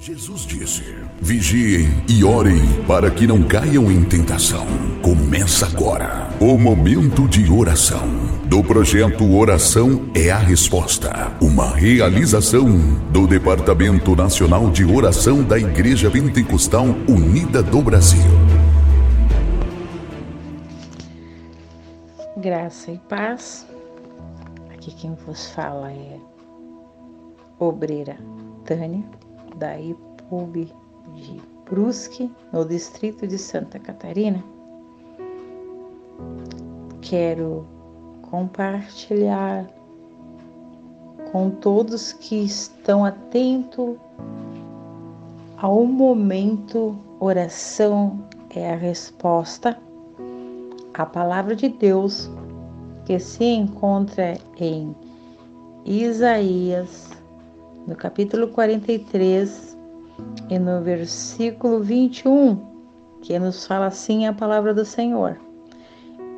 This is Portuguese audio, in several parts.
Jesus disse: Vigiem e orem para que não caiam em tentação. Começa agora o momento de oração do projeto Oração é a Resposta, uma realização do Departamento Nacional de Oração da Igreja Pentecostal Unida do Brasil. Graça e paz. Aqui quem vos fala é Obreira Tânia da IPUB de Brusque, no distrito de Santa Catarina, quero compartilhar com todos que estão atentos ao momento oração é a resposta. A palavra de Deus que se encontra em Isaías no capítulo 43 e no versículo 21, que nos fala assim a palavra do Senhor: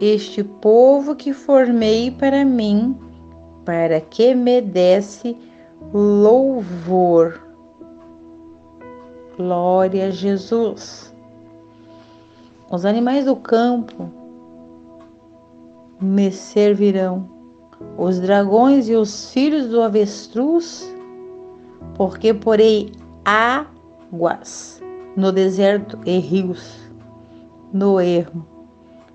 Este povo que formei para mim, para que me desse louvor. Glória a Jesus. Os animais do campo me servirão, os dragões e os filhos do avestruz porque porei águas no deserto e rios no ermo,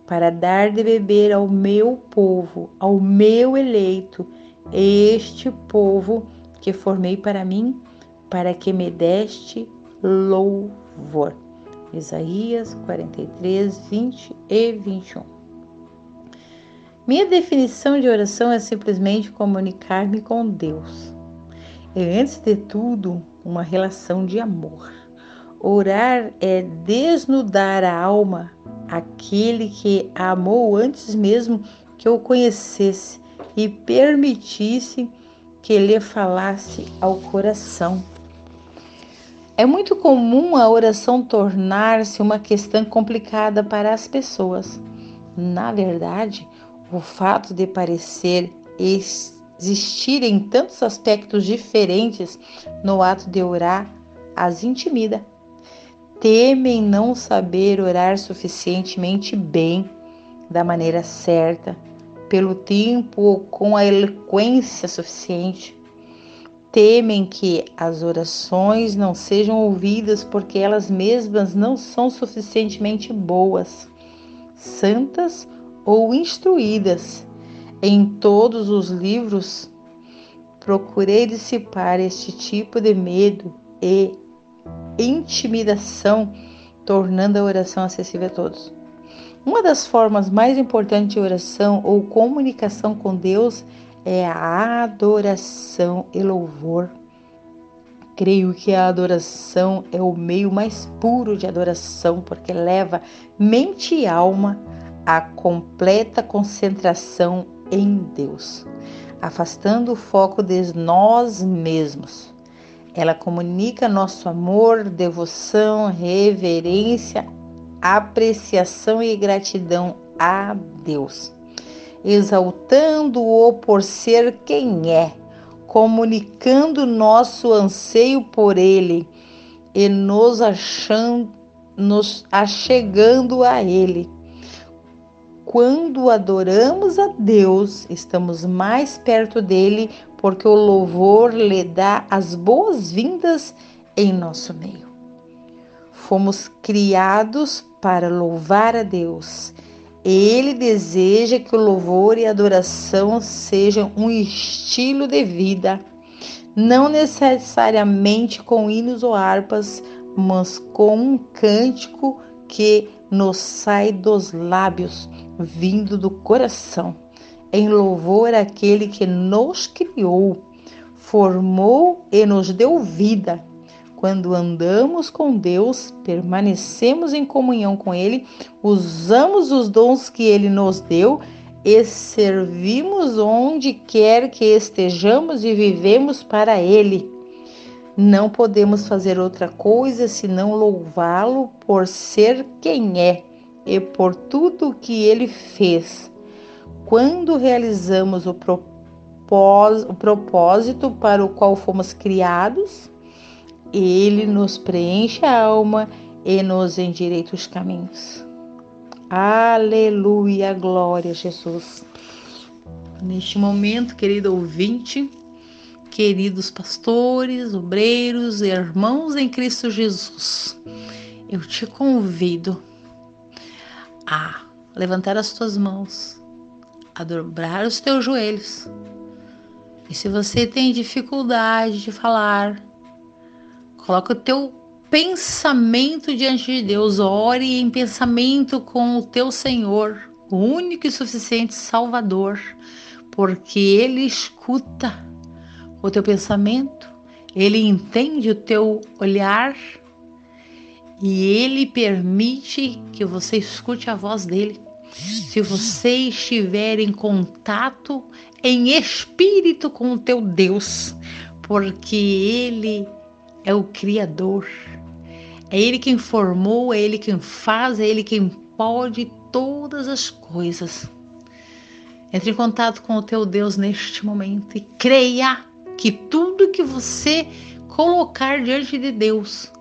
para dar de beber ao meu povo, ao meu eleito, este povo que formei para mim, para que me deste louvor. Isaías 43, 20 e 21. Minha definição de oração é simplesmente comunicar-me com Deus é, antes de tudo, uma relação de amor. Orar é desnudar a alma aquele que amou antes mesmo que eu conhecesse e permitisse que lhe falasse ao coração. É muito comum a oração tornar-se uma questão complicada para as pessoas. Na verdade, o fato de parecer existirem tantos aspectos diferentes no ato de orar as intimida. Temem não saber orar suficientemente bem, da maneira certa, pelo tempo ou com a eloquência suficiente. Temem que as orações não sejam ouvidas porque elas mesmas não são suficientemente boas, santas ou instruídas em todos os livros, procurei dissipar este tipo de medo e intimidação, tornando a oração acessível a todos. Uma das formas mais importantes de oração ou comunicação com Deus é a adoração e louvor. Creio que a adoração é o meio mais puro de adoração, porque leva mente e alma à completa concentração em Deus, afastando o foco de nós mesmos. Ela comunica nosso amor, devoção, reverência, apreciação e gratidão a Deus, exaltando-o por ser quem é, comunicando nosso anseio por Ele e nos achando, nos achegando a Ele quando adoramos a Deus, estamos mais perto dele, porque o louvor lhe dá as boas-vindas em nosso meio. Fomos criados para louvar a Deus. Ele deseja que o louvor e a adoração sejam um estilo de vida, não necessariamente com hinos ou harpas, mas com um cântico que nos sai dos lábios vindo do coração, em louvor àquele que nos criou, formou e nos deu vida. Quando andamos com Deus, permanecemos em comunhão com Ele, usamos os dons que Ele nos deu e servimos onde quer que estejamos e vivemos para Ele. Não podemos fazer outra coisa senão louvá-lo por ser quem é e por tudo que ele fez. Quando realizamos o propósito para o qual fomos criados, Ele nos preenche a alma e nos endireita os caminhos. Aleluia, glória a Jesus. Neste momento, querido ouvinte, queridos pastores, obreiros, irmãos em Cristo Jesus, eu te convido a. Levantar as tuas mãos, a dobrar os teus joelhos. E se você tem dificuldade de falar, coloca o teu pensamento diante de Deus, ore em pensamento com o teu Senhor, o único e suficiente Salvador, porque Ele escuta o teu pensamento, ele entende o teu olhar e ele permite que você escute a voz dele. Se você estiver em contato em espírito com o teu Deus, porque ele é o Criador, é Ele quem formou, é Ele quem faz, é Ele quem pode todas as coisas. Entre em contato com o teu Deus neste momento e creia que tudo que você colocar diante de Deus,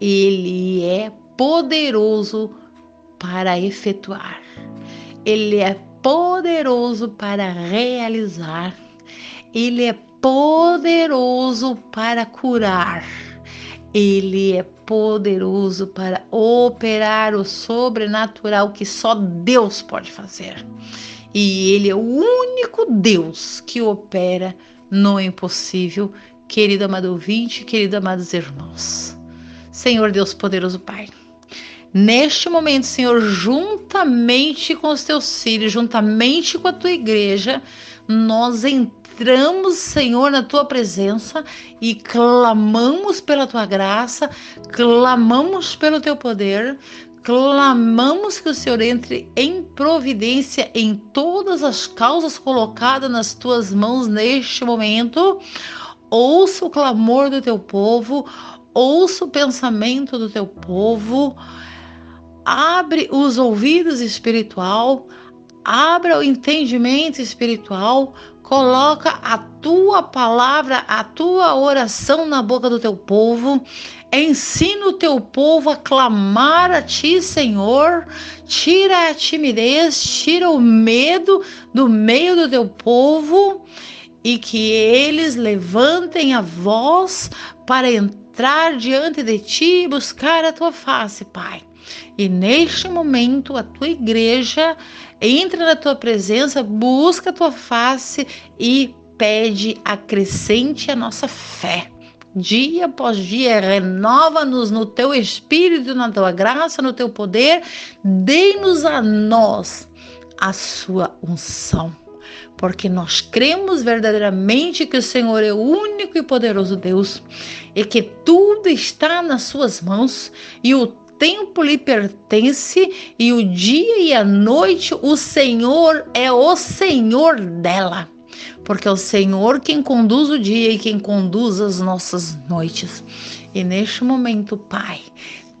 Ele é poderoso para efetuar, Ele é poderoso para realizar, Ele é poderoso para curar, Ele é poderoso para operar o sobrenatural que só Deus pode fazer. E Ele é o único Deus que opera no impossível, querido amado ouvinte, querido amados irmãos. Senhor Deus poderoso Pai, neste momento, Senhor, juntamente com os teus filhos, juntamente com a tua igreja, nós entramos, Senhor, na tua presença e clamamos pela tua graça, clamamos pelo teu poder, clamamos que o Senhor entre em providência em todas as causas colocadas nas tuas mãos neste momento. Ouça o clamor do teu povo, ouça o pensamento do teu povo, abre os ouvidos espiritual, abra o entendimento espiritual, coloca a tua palavra, a tua oração na boca do teu povo Ensina o teu povo a clamar a ti, Senhor. Tira a timidez, tira o medo do meio do teu povo e que eles levantem a voz para entrar diante de ti e buscar a tua face, Pai. E neste momento, a tua igreja entra na tua presença, busca a tua face e pede, acrescente a nossa fé dia após dia, renova-nos no teu espírito, na tua graça, no teu poder, dê-nos a nós a sua unção. Porque nós cremos verdadeiramente que o Senhor é o único e poderoso Deus e que tudo está nas suas mãos e o tempo lhe pertence e o dia e a noite o Senhor é o Senhor dela porque é o Senhor quem conduz o dia e quem conduz as nossas noites. E neste momento, Pai,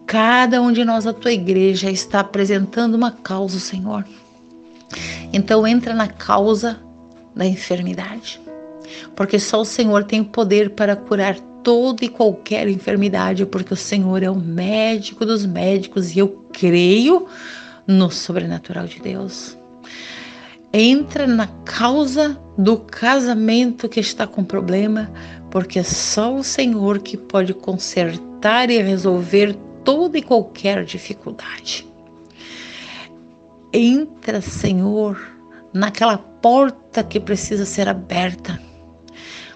cada um de nós, a tua igreja, está apresentando uma causa, Senhor. Então entra na causa da enfermidade, porque só o Senhor tem poder para curar toda e qualquer enfermidade, porque o Senhor é o médico dos médicos e eu creio no sobrenatural de Deus entra na causa do casamento que está com problema, porque é só o Senhor que pode consertar e resolver toda e qualquer dificuldade. Entra, Senhor, naquela porta que precisa ser aberta.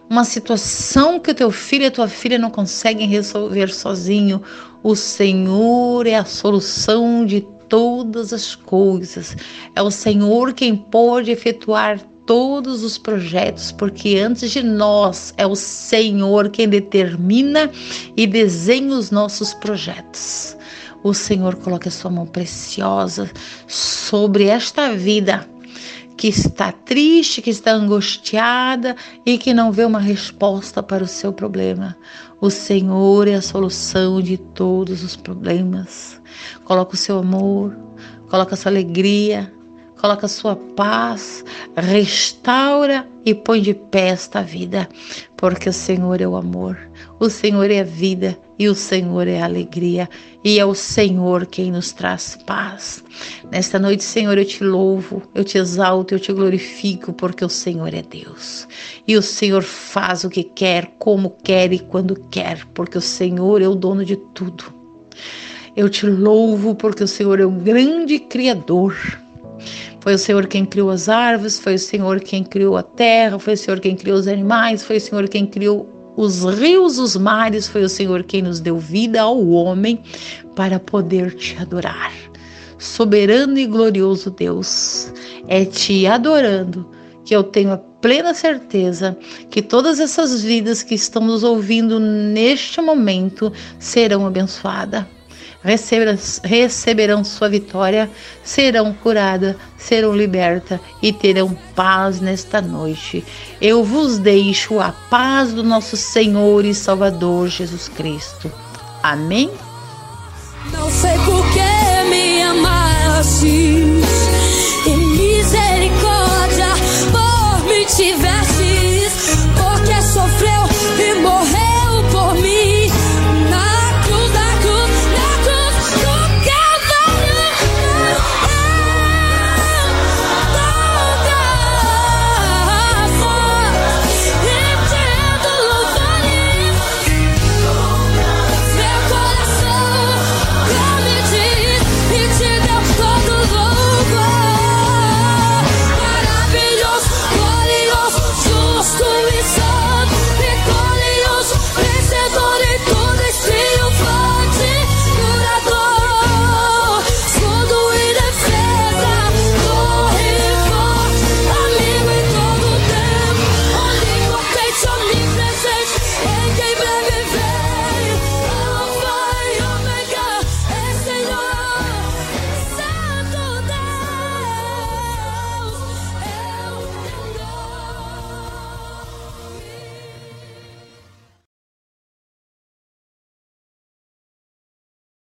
Uma situação que o teu filho e a tua filha não conseguem resolver sozinho. O Senhor é a solução de todas as coisas. É o Senhor quem pode efetuar todos os projetos, porque antes de nós é o Senhor quem determina e desenha os nossos projetos. O Senhor coloca a sua mão preciosa sobre esta vida que está triste, que está angustiada e que não vê uma resposta para o seu problema. O Senhor é a solução de todos os problemas. Coloca o seu amor, coloca a sua alegria, coloca a sua paz, restaura e põe de pé esta vida, porque o Senhor é o amor, o Senhor é a vida e o Senhor é a alegria, e é o Senhor quem nos traz paz. Nesta noite, Senhor, eu te louvo, eu te exalto, eu te glorifico, porque o Senhor é Deus. E o Senhor faz o que quer, como quer e quando quer, porque o Senhor é o dono de tudo. Eu te louvo porque o Senhor é o grande Criador. Foi o Senhor quem criou as árvores, foi o Senhor quem criou a terra, foi o Senhor quem criou os animais, foi o Senhor quem criou os rios, os mares, foi o Senhor quem nos deu vida ao homem para poder te adorar. Soberano e glorioso Deus, é te adorando que eu tenho a plena certeza que todas essas vidas que estão nos ouvindo neste momento serão abençoadas receberão, sua vitória, serão curadas, serão libertas e terão paz nesta noite. Eu vos deixo a paz do nosso Senhor e Salvador Jesus Cristo. Amém? Não sei por que me assim.